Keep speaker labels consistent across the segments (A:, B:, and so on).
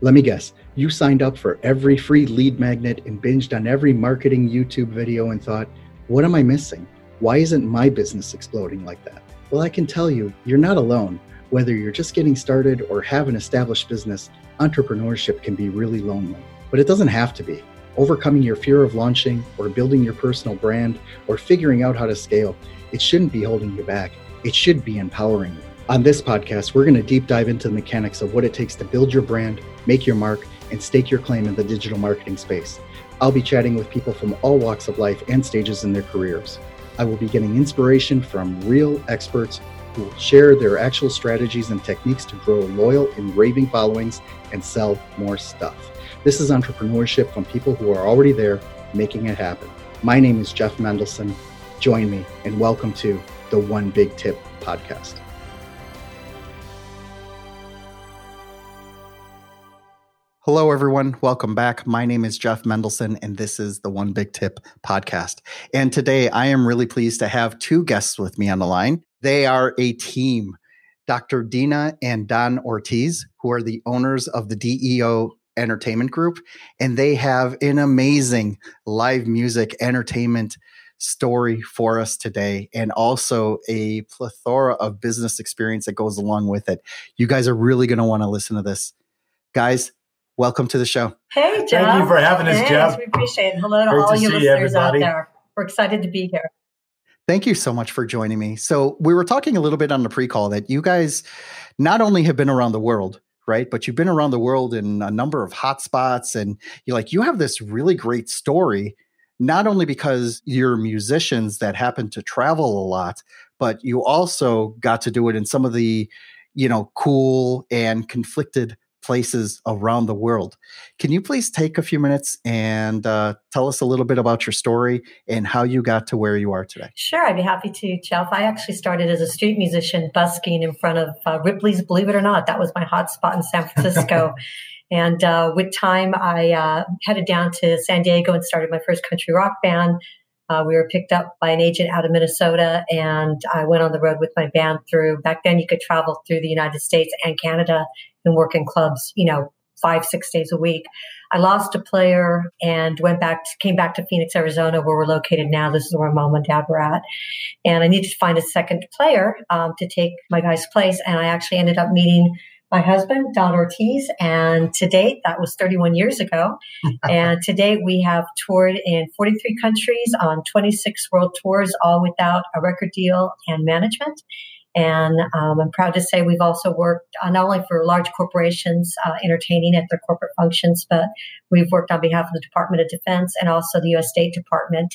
A: Let me guess, you signed up for every free lead magnet and binged on every marketing YouTube video and thought, what am I missing? Why isn't my business exploding like that? Well, I can tell you, you're not alone. Whether you're just getting started or have an established business, entrepreneurship can be really lonely. But it doesn't have to be. Overcoming your fear of launching or building your personal brand or figuring out how to scale, it shouldn't be holding you back. It should be empowering you. On this podcast, we're going to deep dive into the mechanics of what it takes to build your brand, make your mark, and stake your claim in the digital marketing space. I'll be chatting with people from all walks of life and stages in their careers. I will be getting inspiration from real experts who will share their actual strategies and techniques to grow loyal and raving followings and sell more stuff. This is entrepreneurship from people who are already there making it happen. My name is Jeff Mendelson. Join me and welcome to the One Big Tip podcast. Hello, everyone. Welcome back. My name is Jeff Mendelson, and this is the One Big Tip podcast. And today I am really pleased to have two guests with me on the line. They are a team Dr. Dina and Don Ortiz, who are the owners of the DEO Entertainment Group, and they have an amazing live music entertainment story for us today and also a plethora of business experience that goes along with it. You guys are really going to want to listen to this. Guys, welcome to the show.
B: Hey, Jeff.
C: Thank you for having us,
B: Thanks.
C: Jeff.
B: We appreciate it. Hello to
C: Great
B: all
C: to
B: you
C: see you,
B: listeners out there. We're excited to be here.
A: Thank you so much for joining me. So, we were talking a little bit on the pre call that you guys not only have been around the world, right, but you've been around the world in a number of hotspots. And you're like, you have this really great story, not only because you're musicians that happen to travel a lot, but you also got to do it in some of the, you know, cool and conflicted places around the world. Can you please take a few minutes and uh, tell us a little bit about your story and how you got to where you are today?
B: Sure, I'd be happy to, Jeff. I actually started as a street musician busking in front of uh, Ripley's Believe It or Not. That was my hot spot in San Francisco. and uh, with time, I uh, headed down to San Diego and started my first country rock band. Uh, we were picked up by an agent out of Minnesota, and I went on the road with my band through. Back then, you could travel through the United States and Canada and work in clubs, you know, five, six days a week. I lost a player and went back, to, came back to Phoenix, Arizona, where we're located now. This is where mom and dad were at. And I needed to find a second player um, to take my guy's place. And I actually ended up meeting my husband, Don Ortiz. And to date, that was 31 years ago. and to date, we have toured in 43 countries on 26 world tours, all without a record deal and management. And um, I'm proud to say we've also worked uh, not only for large corporations uh, entertaining at their corporate functions, but we've worked on behalf of the Department of Defense and also the U.S. State Department.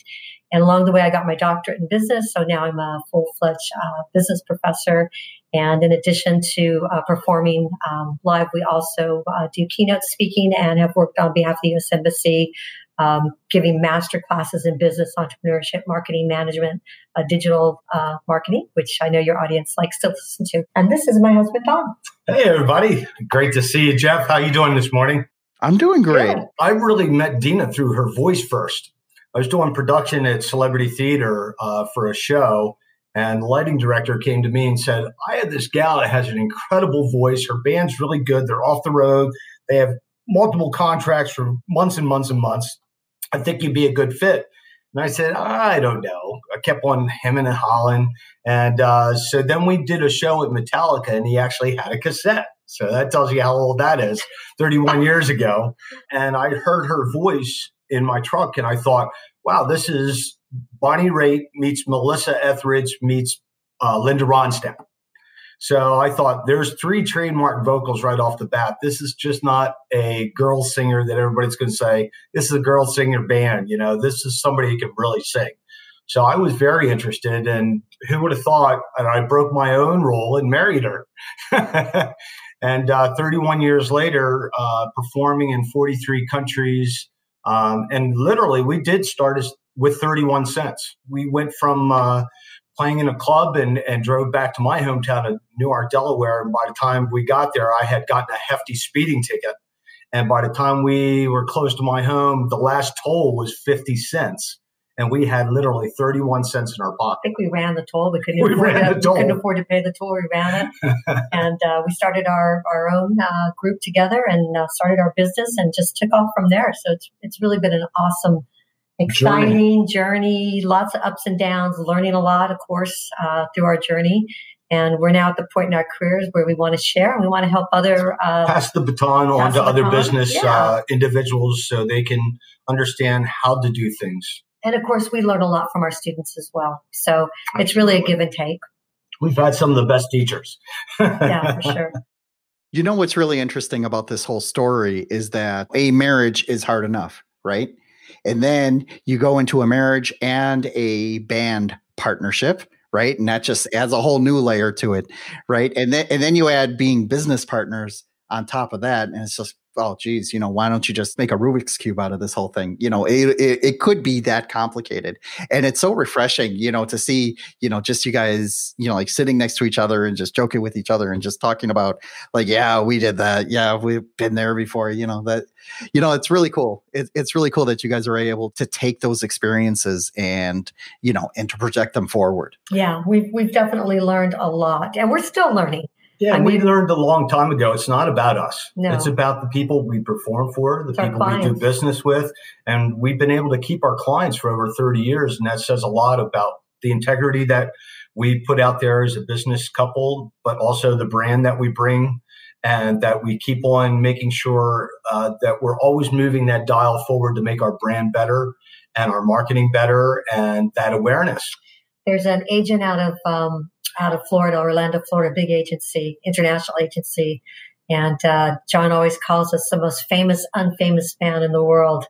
B: And along the way, I got my doctorate in business. So now I'm a full fledged uh, business professor. And in addition to uh, performing um, live, we also uh, do keynote speaking and have worked on behalf of the U.S. Embassy um, giving master classes in business entrepreneurship, marketing management, uh, digital uh, marketing, which I know your audience likes to listen to. And this is my husband, Don.
C: Hey, everybody. Great to see you, Jeff. How are you doing this morning?
A: I'm doing great.
B: Good.
C: I really met Dina through her voice first. I was doing production at Celebrity Theater uh, for a show, and the lighting director came to me and said, I have this gal that has an incredible voice. Her band's really good. They're off the road. They have multiple contracts for months and months and months. I think you'd be a good fit. And I said, I don't know. I kept on hemming and hawing. And uh, so then we did a show at Metallica, and he actually had a cassette. So that tells you how old that is 31 years ago. And I heard her voice in my truck, and I thought, wow, this is Bonnie Raitt meets Melissa Etheridge meets uh, Linda Ronstadt. So I thought there's three trademark vocals right off the bat. This is just not a girl singer that everybody's going to say, this is a girl singer band. You know, this is somebody who can really sing. So I was very interested, and who would have thought? And I broke my own rule and married her. and uh, 31 years later, uh, performing in 43 countries, um, and literally, we did start as, with 31 cents. We went from uh, playing in a club and, and drove back to my hometown of Newark, Delaware. And by the time we got there, I had gotten a hefty speeding ticket. And by the time we were close to my home, the last toll was 50 cents. and we had literally 31 cents in our pocket.
B: I think we ran the toll. We couldn't, we afford, to, we couldn't afford to pay the toll. We ran it. and uh, we started our, our own uh, group together and uh, started our business and just took off from there. So it's, it's really been an awesome, exciting journey. journey lots of ups and downs, learning a lot, of course, uh, through our journey. And we're now at the point in our careers where we want to share and we want to help other
C: uh, pass the baton on to other business yeah. uh, individuals so they can understand how to do things.
B: And of course, we learn a lot from our students as well. So Absolutely. it's really a give and take.
C: We've had some of the best teachers.
B: yeah, for sure.
A: You know what's really interesting about this whole story is that a marriage is hard enough, right? And then you go into a marriage and a band partnership right? And that just adds a whole new layer to it, right? And then and then you add being business partners on top of that, and it's just oh geez, you know, why don't you just make a Rubik's cube out of this whole thing? You know, it, it, it, could be that complicated. And it's so refreshing, you know, to see, you know, just you guys, you know, like sitting next to each other and just joking with each other and just talking about like, yeah, we did that. Yeah, we've been there before, you know, that, you know, it's really cool. It, it's really cool that you guys are able to take those experiences and, you know, and to project them forward.
B: Yeah, we've, we've definitely learned a lot and we're still learning.
C: Yeah, I mean, we learned a long time ago. It's not about us. No. It's about the people we perform for, the it's people we do business with, and we've been able to keep our clients for over 30 years, and that says a lot about the integrity that we put out there as a business couple, but also the brand that we bring, and that we keep on making sure uh, that we're always moving that dial forward to make our brand better and our marketing better and that awareness.
B: There's an agent out of um, out of Florida, Orlando, Florida, big agency, international agency. And uh, John always calls us the most famous, unfamous fan in the world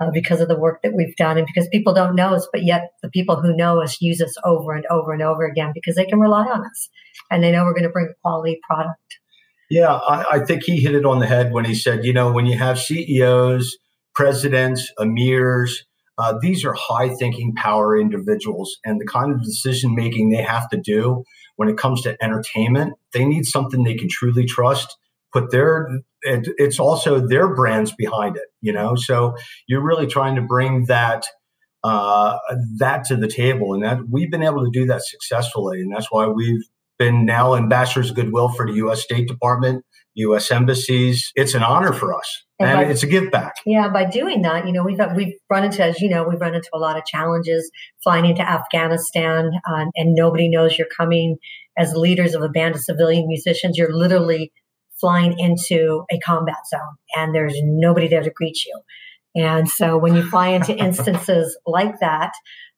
B: uh, because of the work that we've done and because people don't know us, but yet the people who know us use us over and over and over again because they can rely on us and they know we're going to bring a quality product.
C: Yeah, I, I think he hit it on the head when he said, you know, when you have CEOs, presidents, emirs, uh, these are high thinking power individuals, and the kind of decision making they have to do when it comes to entertainment, they need something they can truly trust. Put their it, it's also their brands behind it, you know. So you're really trying to bring that uh, that to the table, and that we've been able to do that successfully, and that's why we've been now ambassadors of goodwill for the U.S. State Department, U.S. embassies. It's an honor for us. And, and by, it's a give back.
B: Yeah, by doing that, you know, we've we've run into, as you know, we've run into a lot of challenges flying into Afghanistan, uh, and nobody knows you're coming as leaders of a band of civilian musicians. You're literally flying into a combat zone, and there's nobody there to greet you. And so, when you fly into instances like that,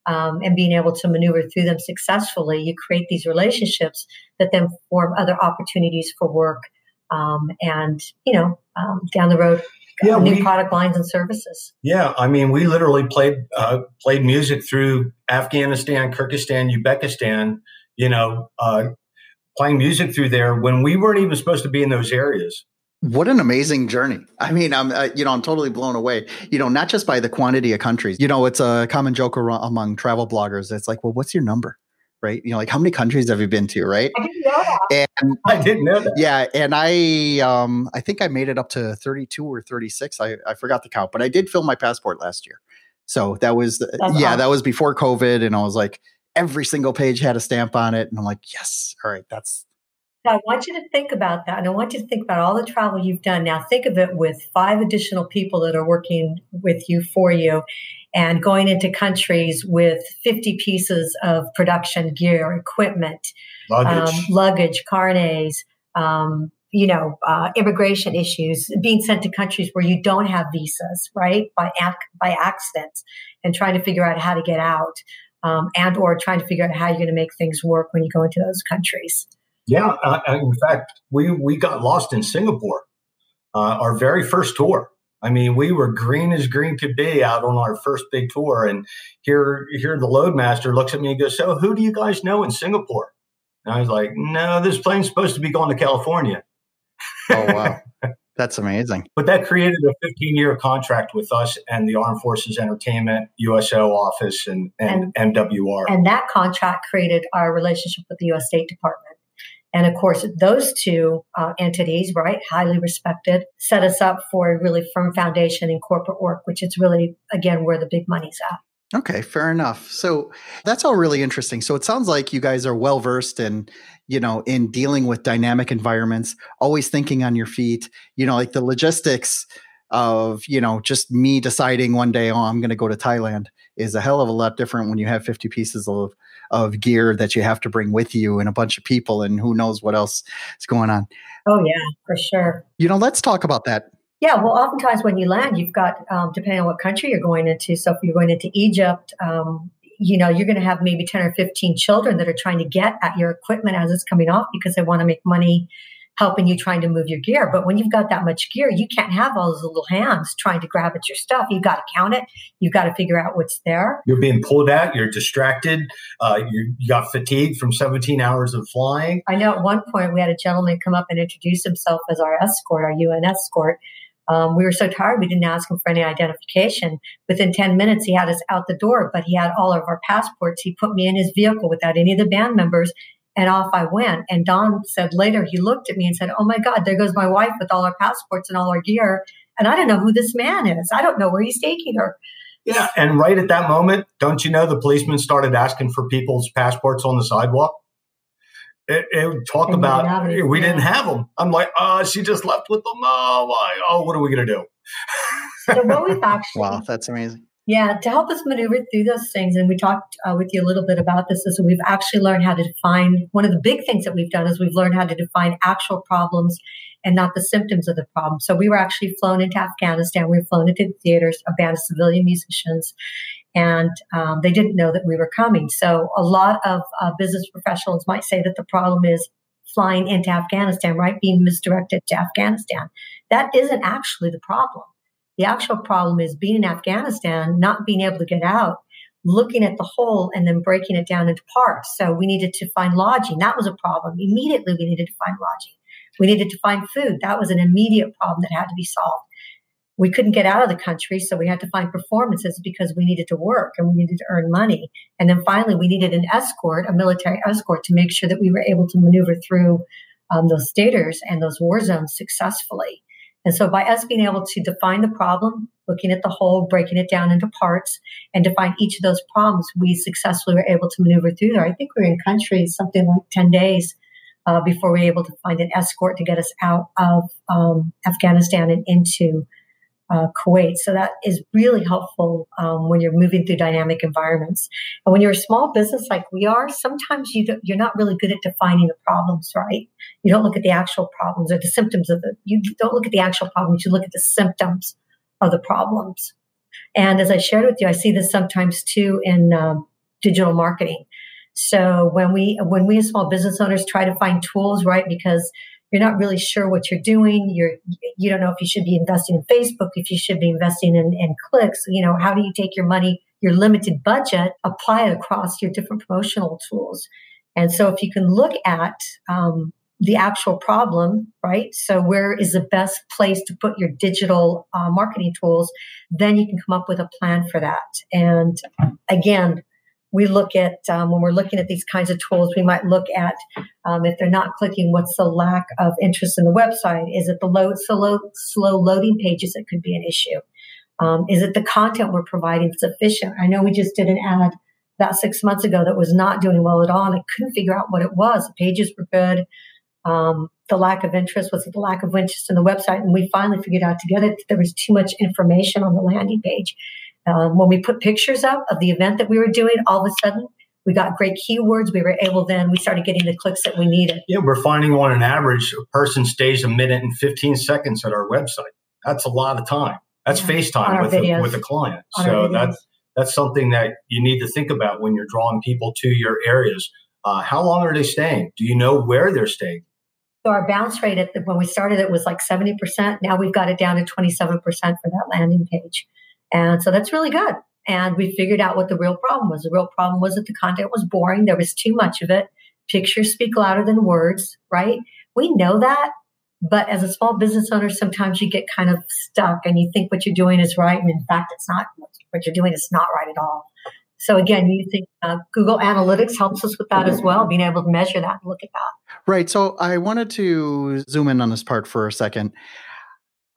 B: um, and being able to maneuver through them successfully, you create these relationships that then form other opportunities for work um, and you know um, down the road yeah, new we, product lines and services.
C: Yeah, I mean, we literally played uh, played music through Afghanistan, Kyrgyzstan, Uzbekistan. You know, uh, playing music through there when we weren't even supposed to be in those areas.
A: What an amazing journey! I mean, I'm uh, you know I'm totally blown away. You know, not just by the quantity of countries. You know, it's a common joke among travel bloggers. It's like, well, what's your number? right? You know, like how many countries have you been to, right?
B: I didn't know that.
C: And I didn't know that.
A: Yeah, and I um I think I made it up to 32 or 36. I I forgot the count, but I did fill my passport last year. So that was the, yeah, awesome. that was before COVID and I was like every single page had a stamp on it and I'm like, "Yes. All right, that's
B: I want you to think about that. And I want you to think about all the travel you've done. Now, think of it with five additional people that are working with you for you and going into countries with 50 pieces of production gear, equipment, luggage, um, luggage carnets, um, you know, uh, immigration issues, being sent to countries where you don't have visas, right, by ac- by accident, and trying to figure out how to get out, um, and or trying to figure out how you're going to make things work when you go into those countries.
C: Yeah, uh, in fact, we we got lost in Singapore, uh, our very first tour. I mean, we were green as green could be out on our first big tour, and here here the loadmaster looks at me and goes, "So, who do you guys know in Singapore?" And I was like, "No, this plane's supposed to be going to California."
A: Oh wow. That's amazing.
C: But that created a 15 year contract with us and the Armed Forces Entertainment, USO office, and, and, and MWR.
B: And that contract created our relationship with the U.S. State Department. And of course, those two uh, entities, right, highly respected, set us up for a really firm foundation in corporate work, which is really, again, where the big money's at.
A: Okay, fair enough. So that's all really interesting. So it sounds like you guys are well versed in, you know, in dealing with dynamic environments, always thinking on your feet, you know, like the logistics of, you know, just me deciding one day, oh, I'm going to go to Thailand is a hell of a lot different when you have 50 pieces of of gear that you have to bring with you and a bunch of people and who knows what else is going on.
B: Oh yeah, for sure.
A: You know, let's talk about that
B: yeah, well, oftentimes when you land, you've got, um, depending on what country you're going into. So if you're going into Egypt, um, you know, you're going to have maybe 10 or 15 children that are trying to get at your equipment as it's coming off because they want to make money helping you trying to move your gear. But when you've got that much gear, you can't have all those little hands trying to grab at your stuff. You've got to count it. You've got to figure out what's there.
C: You're being pulled at. You're distracted. Uh, you, you got fatigued from 17 hours of flying.
B: I know at one point we had a gentleman come up and introduce himself as our escort, our UN escort. Um, we were so tired, we didn't ask him for any identification. Within 10 minutes, he had us out the door, but he had all of our passports. He put me in his vehicle without any of the band members, and off I went. And Don said later, he looked at me and said, Oh my God, there goes my wife with all our passports and all our gear. And I don't know who this man is. I don't know where he's taking her.
C: Yeah. And right at that moment, don't you know the policeman started asking for people's passports on the sidewalk? it, it talk and about we yeah. didn't have them. I'm like, oh, she just left with them. Oh, why? Oh, what are we gonna do?
B: so what we've actually
A: wow, that's amazing.
B: Yeah, to help us maneuver through those things, and we talked uh, with you a little bit about this, is we've actually learned how to define. One of the big things that we've done is we've learned how to define actual problems and not the symptoms of the problem. So we were actually flown into Afghanistan. We were flown into the theaters, a band of civilian musicians, and um, they didn't know that we were coming. So a lot of uh, business professionals might say that the problem is flying into Afghanistan, right? Being misdirected to Afghanistan. That isn't actually the problem. The actual problem is being in Afghanistan, not being able to get out, looking at the whole and then breaking it down into parts. So we needed to find lodging. That was a problem. Immediately, we needed to find lodging. We needed to find food. That was an immediate problem that had to be solved we couldn't get out of the country, so we had to find performances because we needed to work and we needed to earn money. And then finally, we needed an escort, a military escort, to make sure that we were able to maneuver through um, those theaters and those war zones successfully. And so, by us being able to define the problem, looking at the whole, breaking it down into parts, and define each of those problems, we successfully were able to maneuver through there. I think we were in country something like 10 days uh, before we were able to find an escort to get us out of um, Afghanistan and into uh, Kuwait. So that is really helpful um, when you're moving through dynamic environments. And when you're a small business like we are, sometimes you you're not really good at defining the problems, right? You don't look at the actual problems or the symptoms of the. You don't look at the actual problems. You look at the symptoms of the problems. And as I shared with you, I see this sometimes too in um, digital marketing. So when we when we as small business owners try to find tools, right? Because you're not really sure what you're doing. You're you don't know if you should be investing in Facebook, if you should be investing in, in clicks. You know, how do you take your money, your limited budget, apply it across your different promotional tools? And so, if you can look at um, the actual problem, right? So, where is the best place to put your digital uh, marketing tools? Then you can come up with a plan for that. And again, we look at um, when we're looking at these kinds of tools we might look at um, if they're not clicking what's the lack of interest in the website? Is it the load slow, slow loading pages that could be an issue? Um, is it the content we're providing sufficient? I know we just did an ad about six months ago that was not doing well at all and i couldn't figure out what it was. The pages were good. Um, the lack of interest was the lack of interest in the website? And we finally figured out together that there was too much information on the landing page um, when we put pictures up of the event that we were doing, all of a sudden we got great keywords. We were able then, we started getting the clicks that we needed.
C: Yeah, we're finding on an average, a person stays a minute and 15 seconds at our website. That's a lot of time. That's yeah. FaceTime with a, with a client. So that's that's something that you need to think about when you're drawing people to your areas. Uh, how long are they staying? Do you know where they're staying?
B: So our bounce rate at the, when we started it was like 70%. Now we've got it down to 27% for that landing page. And so that's really good. And we figured out what the real problem was. The real problem was that the content was boring. There was too much of it. Pictures speak louder than words, right? We know that. But as a small business owner, sometimes you get kind of stuck and you think what you're doing is right. And in fact, it's not what you're doing is not right at all. So again, you think uh, Google Analytics helps us with that as well, being able to measure that and look at that.
A: Right. So I wanted to zoom in on this part for a second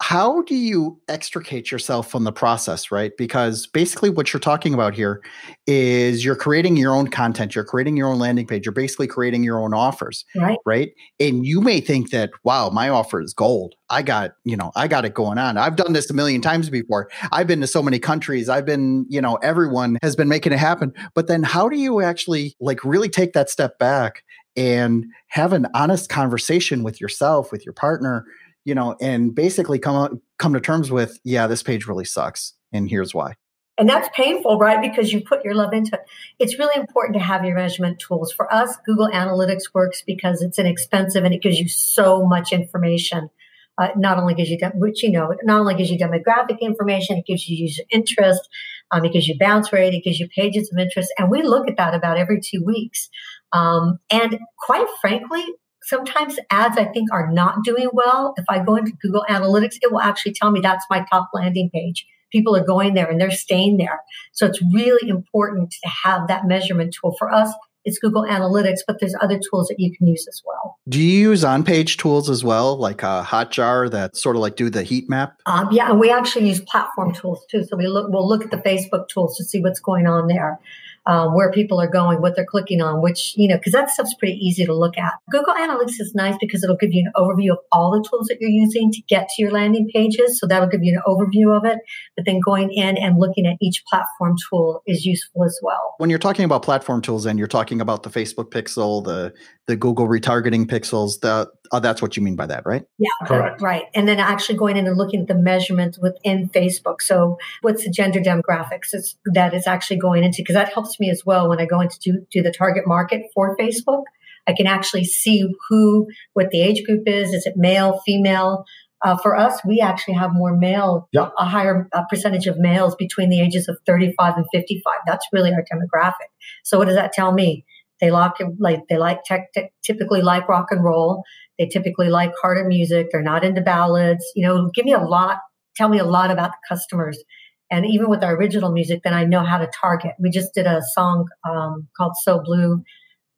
A: how do you extricate yourself from the process, right? Because basically, what you're talking about here is you're creating your own content, you're creating your own landing page, you're basically creating your own offers,
B: right?
A: Right. And you may think that, wow, my offer is gold. I got, you know, I got it going on. I've done this a million times before. I've been to so many countries. I've been, you know, everyone has been making it happen. But then how do you actually like really take that step back and have an honest conversation with yourself, with your partner? You know, and basically come come to terms with, yeah, this page really sucks, and here's why.
B: And that's painful, right? Because you put your love into it. It's really important to have your measurement tools. For us, Google Analytics works because it's inexpensive and it gives you so much information. Uh, not only gives you, de- which you know, not only gives you demographic information, it gives you user interest, um, it gives you bounce rate, it gives you pages of interest, and we look at that about every two weeks. Um, and quite frankly, sometimes ads I think are not doing well. If I go into Google Analytics, it will actually tell me that's my top landing page. People are going there and they're staying there. So it's really important to have that measurement tool. For us, it's Google Analytics, but there's other tools that you can use as well.
A: Do you use on-page tools as well, like a Hotjar that sort of like do the heat map?
B: Um, yeah, and we actually use platform tools too. So we look, we'll look at the Facebook tools to see what's going on there um, where people are going, what they're clicking on, which, you know, because that stuff's pretty easy to look at. Google Analytics is nice because it'll give you an overview of all the tools that you're using to get to your landing pages. So that'll give you an overview of it. But then going in and looking at each platform tool is useful as well.
A: When you're talking about platform tools and you're talking about the Facebook pixel, the, the Google retargeting pixels, the, uh, that's what you mean by that, right?
B: Yeah, correct. Right. And then actually going in and looking at the measurements within Facebook. So what's the gender demographics is, that is actually going into, because that helps me as well when I go into do, do the target market for Facebook. I can actually see who, what the age group is. Is it male, female? Uh, for us, we actually have more male,
C: yep.
B: a higher uh, percentage of males between the ages of 35 and 55. That's really our demographic. So what does that tell me? They like, like they like tech, typically like rock and roll. They typically like harder music. They're not into ballads. You know, give me a lot, tell me a lot about the customers. And even with our original music, then I know how to target. We just did a song um, called So Blue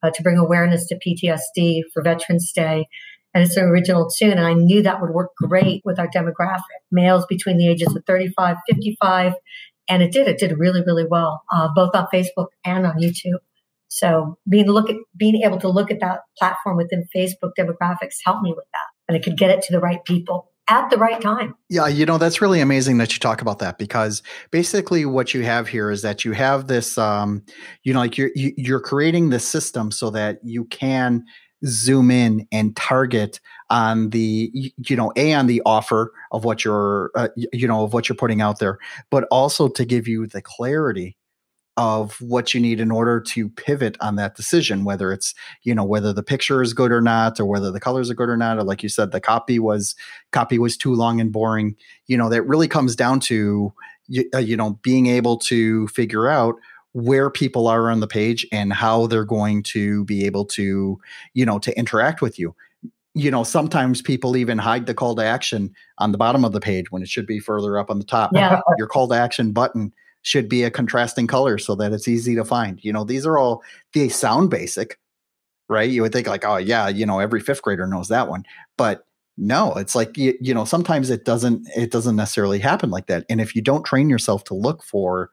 B: uh, to bring awareness to PTSD for Veterans Day. And it's an original tune. And I knew that would work great with our demographic males between the ages of 35, 55. And it did. It did really, really well, uh, both on Facebook and on YouTube. So being look at being able to look at that platform within Facebook demographics helped me with that. And I could get it to the right people at the right time.
A: Yeah, you know, that's really amazing that you talk about that because basically what you have here is that you have this um, you know, like you're you're creating this system so that you can zoom in and target on the you know a on the offer of what you're uh, you know of what you're putting out there but also to give you the clarity of what you need in order to pivot on that decision whether it's you know whether the picture is good or not or whether the colors are good or not or like you said the copy was copy was too long and boring. You know that really comes down to you, uh, you know being able to figure out where people are on the page and how they're going to be able to you know to interact with you. You know sometimes people even hide the call to action on the bottom of the page when it should be further up on the top.
B: Yeah.
A: your call to action button should be a contrasting color so that it's easy to find. You know, these are all they sound basic, right? You would think like, oh yeah, you know, every fifth grader knows that one, but no, it's like you, you know, sometimes it doesn't it doesn't necessarily happen like that. And if you don't train yourself to look for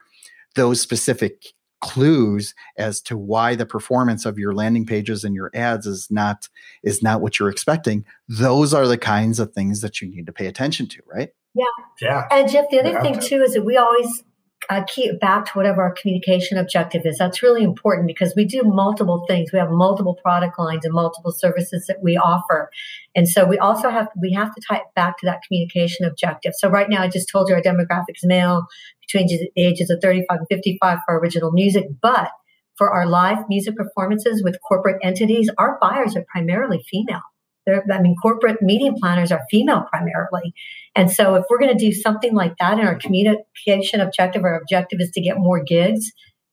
A: those specific clues as to why the performance of your landing pages and your ads is not is not what you're expecting those are the kinds of things that you need to pay attention to right
B: yeah
C: yeah
B: and jeff the other yeah. thing too is that we always uh, back to whatever our communication objective is. That's really important because we do multiple things. We have multiple product lines and multiple services that we offer. And so we also have, we have to tie it back to that communication objective. So right now, I just told you our demographics male between the ages of 35 and 55 for original music. But for our live music performances with corporate entities, our buyers are primarily female. They're, I mean, corporate meeting planners are female primarily. And so if we're going to do something like that in our communication objective, our objective is to get more gigs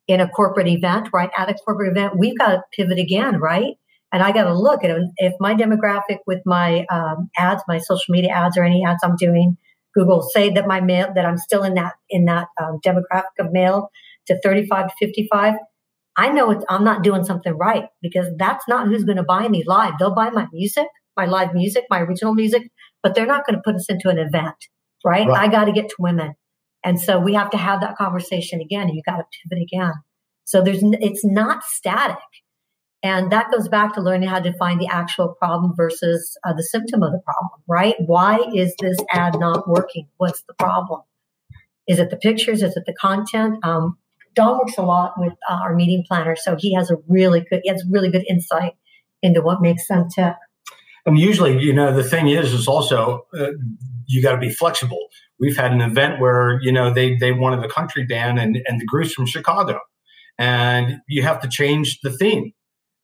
B: in a corporate event, right? At a corporate event, we've got to pivot again, right? And I got to look at if my demographic with my um, ads, my social media ads, or any ads I'm doing, Google say that my male that I'm still in that in that um, demographic of male to 35 to 55. I know it's, I'm not doing something right because that's not who's going to buy me live. They'll buy my music, my live music, my original music but they're not going to put us into an event, right? right. I got to get to women. And so we have to have that conversation again. And you got to pivot again. So there's, it's not static. And that goes back to learning how to find the actual problem versus uh, the symptom of the problem, right? Why is this ad not working? What's the problem? Is it the pictures? Is it the content? Um, Don works a lot with uh, our meeting planner, so he has a really good, he has really good insight into what makes them tick.
C: And usually, you know, the thing is, is also uh, you got to be flexible. We've had an event where you know they they wanted the country band and and the group's from Chicago, and you have to change the theme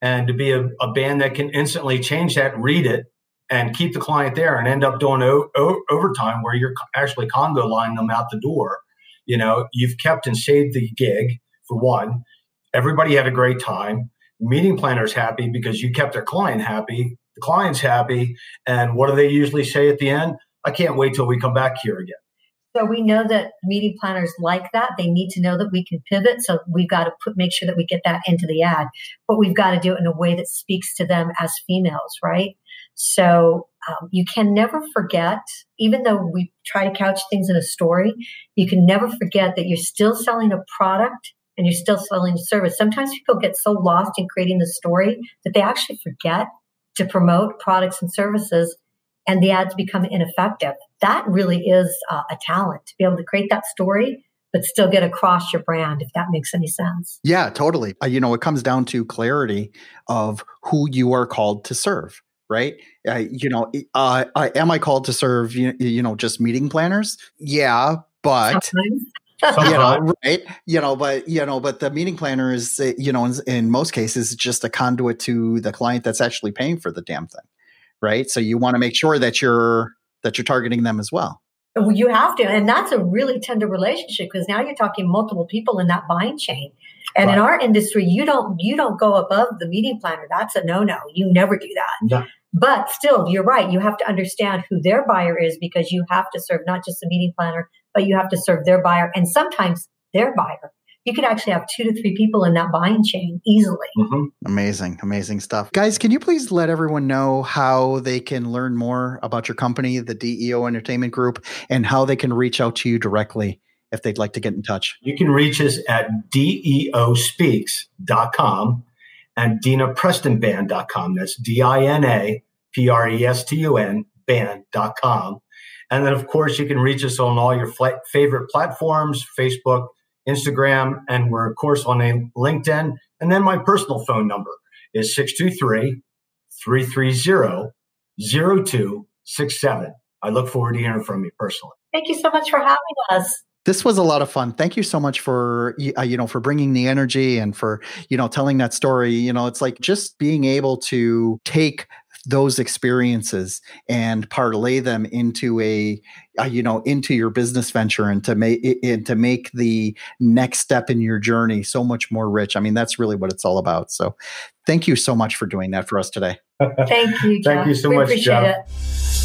C: and to be a, a, band that can instantly change that, read it, and keep the client there, and end up doing o- o- overtime where you're actually conga lining them out the door. You know, you've kept and saved the gig for one. Everybody had a great time. Meeting planners happy because you kept their client happy. The client's happy, and what do they usually say at the end? I can't wait till we come back here again.
B: So we know that meeting planners like that. They need to know that we can pivot. So we've got to put, make sure that we get that into the ad, but we've got to do it in a way that speaks to them as females, right? So um, you can never forget, even though we try to couch things in a story, you can never forget that you're still selling a product and you're still selling service. Sometimes people get so lost in creating the story that they actually forget to promote products and services and the ads become ineffective. That really is uh, a talent to be able to create that story but still get across your brand if that makes any sense.
A: Yeah, totally. Uh, you know, it comes down to clarity of who you are called to serve, right? Uh, you know, uh, am I called to serve you, you know just meeting planners? Yeah, but Sometimes. you know, right? You know, but you know, but the meeting planner is, uh, you know, in, in, most cases, just a conduit to the client that's actually paying for the damn thing right? So you want to make sure that you're that you're targeting them as well.
B: Well, you have to, and that's a really tender relationship because now you're talking multiple people in that buying chain. And right. in our industry, you don't you don't go above the meeting planner. That's a no no. You never do that. Yeah. But still, you're right. You have to understand who their buyer is because you have to serve not just the meeting planner, but you have to serve their buyer and sometimes their buyer you could actually have two to three people in that buying chain easily. Mm-hmm.
A: Amazing, amazing stuff. Guys, can you please let everyone know how they can learn more about your company, the DEO Entertainment Group, and how they can reach out to you directly if they'd like to get in touch?
C: You can reach us at deospeaks.com and dinaprestonband.com. That's D I N A P R E S T U N band.com. And then, of course, you can reach us on all your favorite platforms Facebook, Instagram, and we're, of course, on a LinkedIn. And then my personal phone number is 623 330 0267. I look forward to hearing from you personally.
B: Thank you so much for having us
A: this was a lot of fun. Thank you so much for uh, you know for bringing the energy and for you know telling that story. You know, it's like just being able to take those experiences and parlay them into a uh, you know into your business venture and to make and to make the next step in your journey so much more rich i mean that's really what it's all about so thank you so much for doing that for us today
B: thank you
C: Jeff. thank you so we much appreciate Jeff. it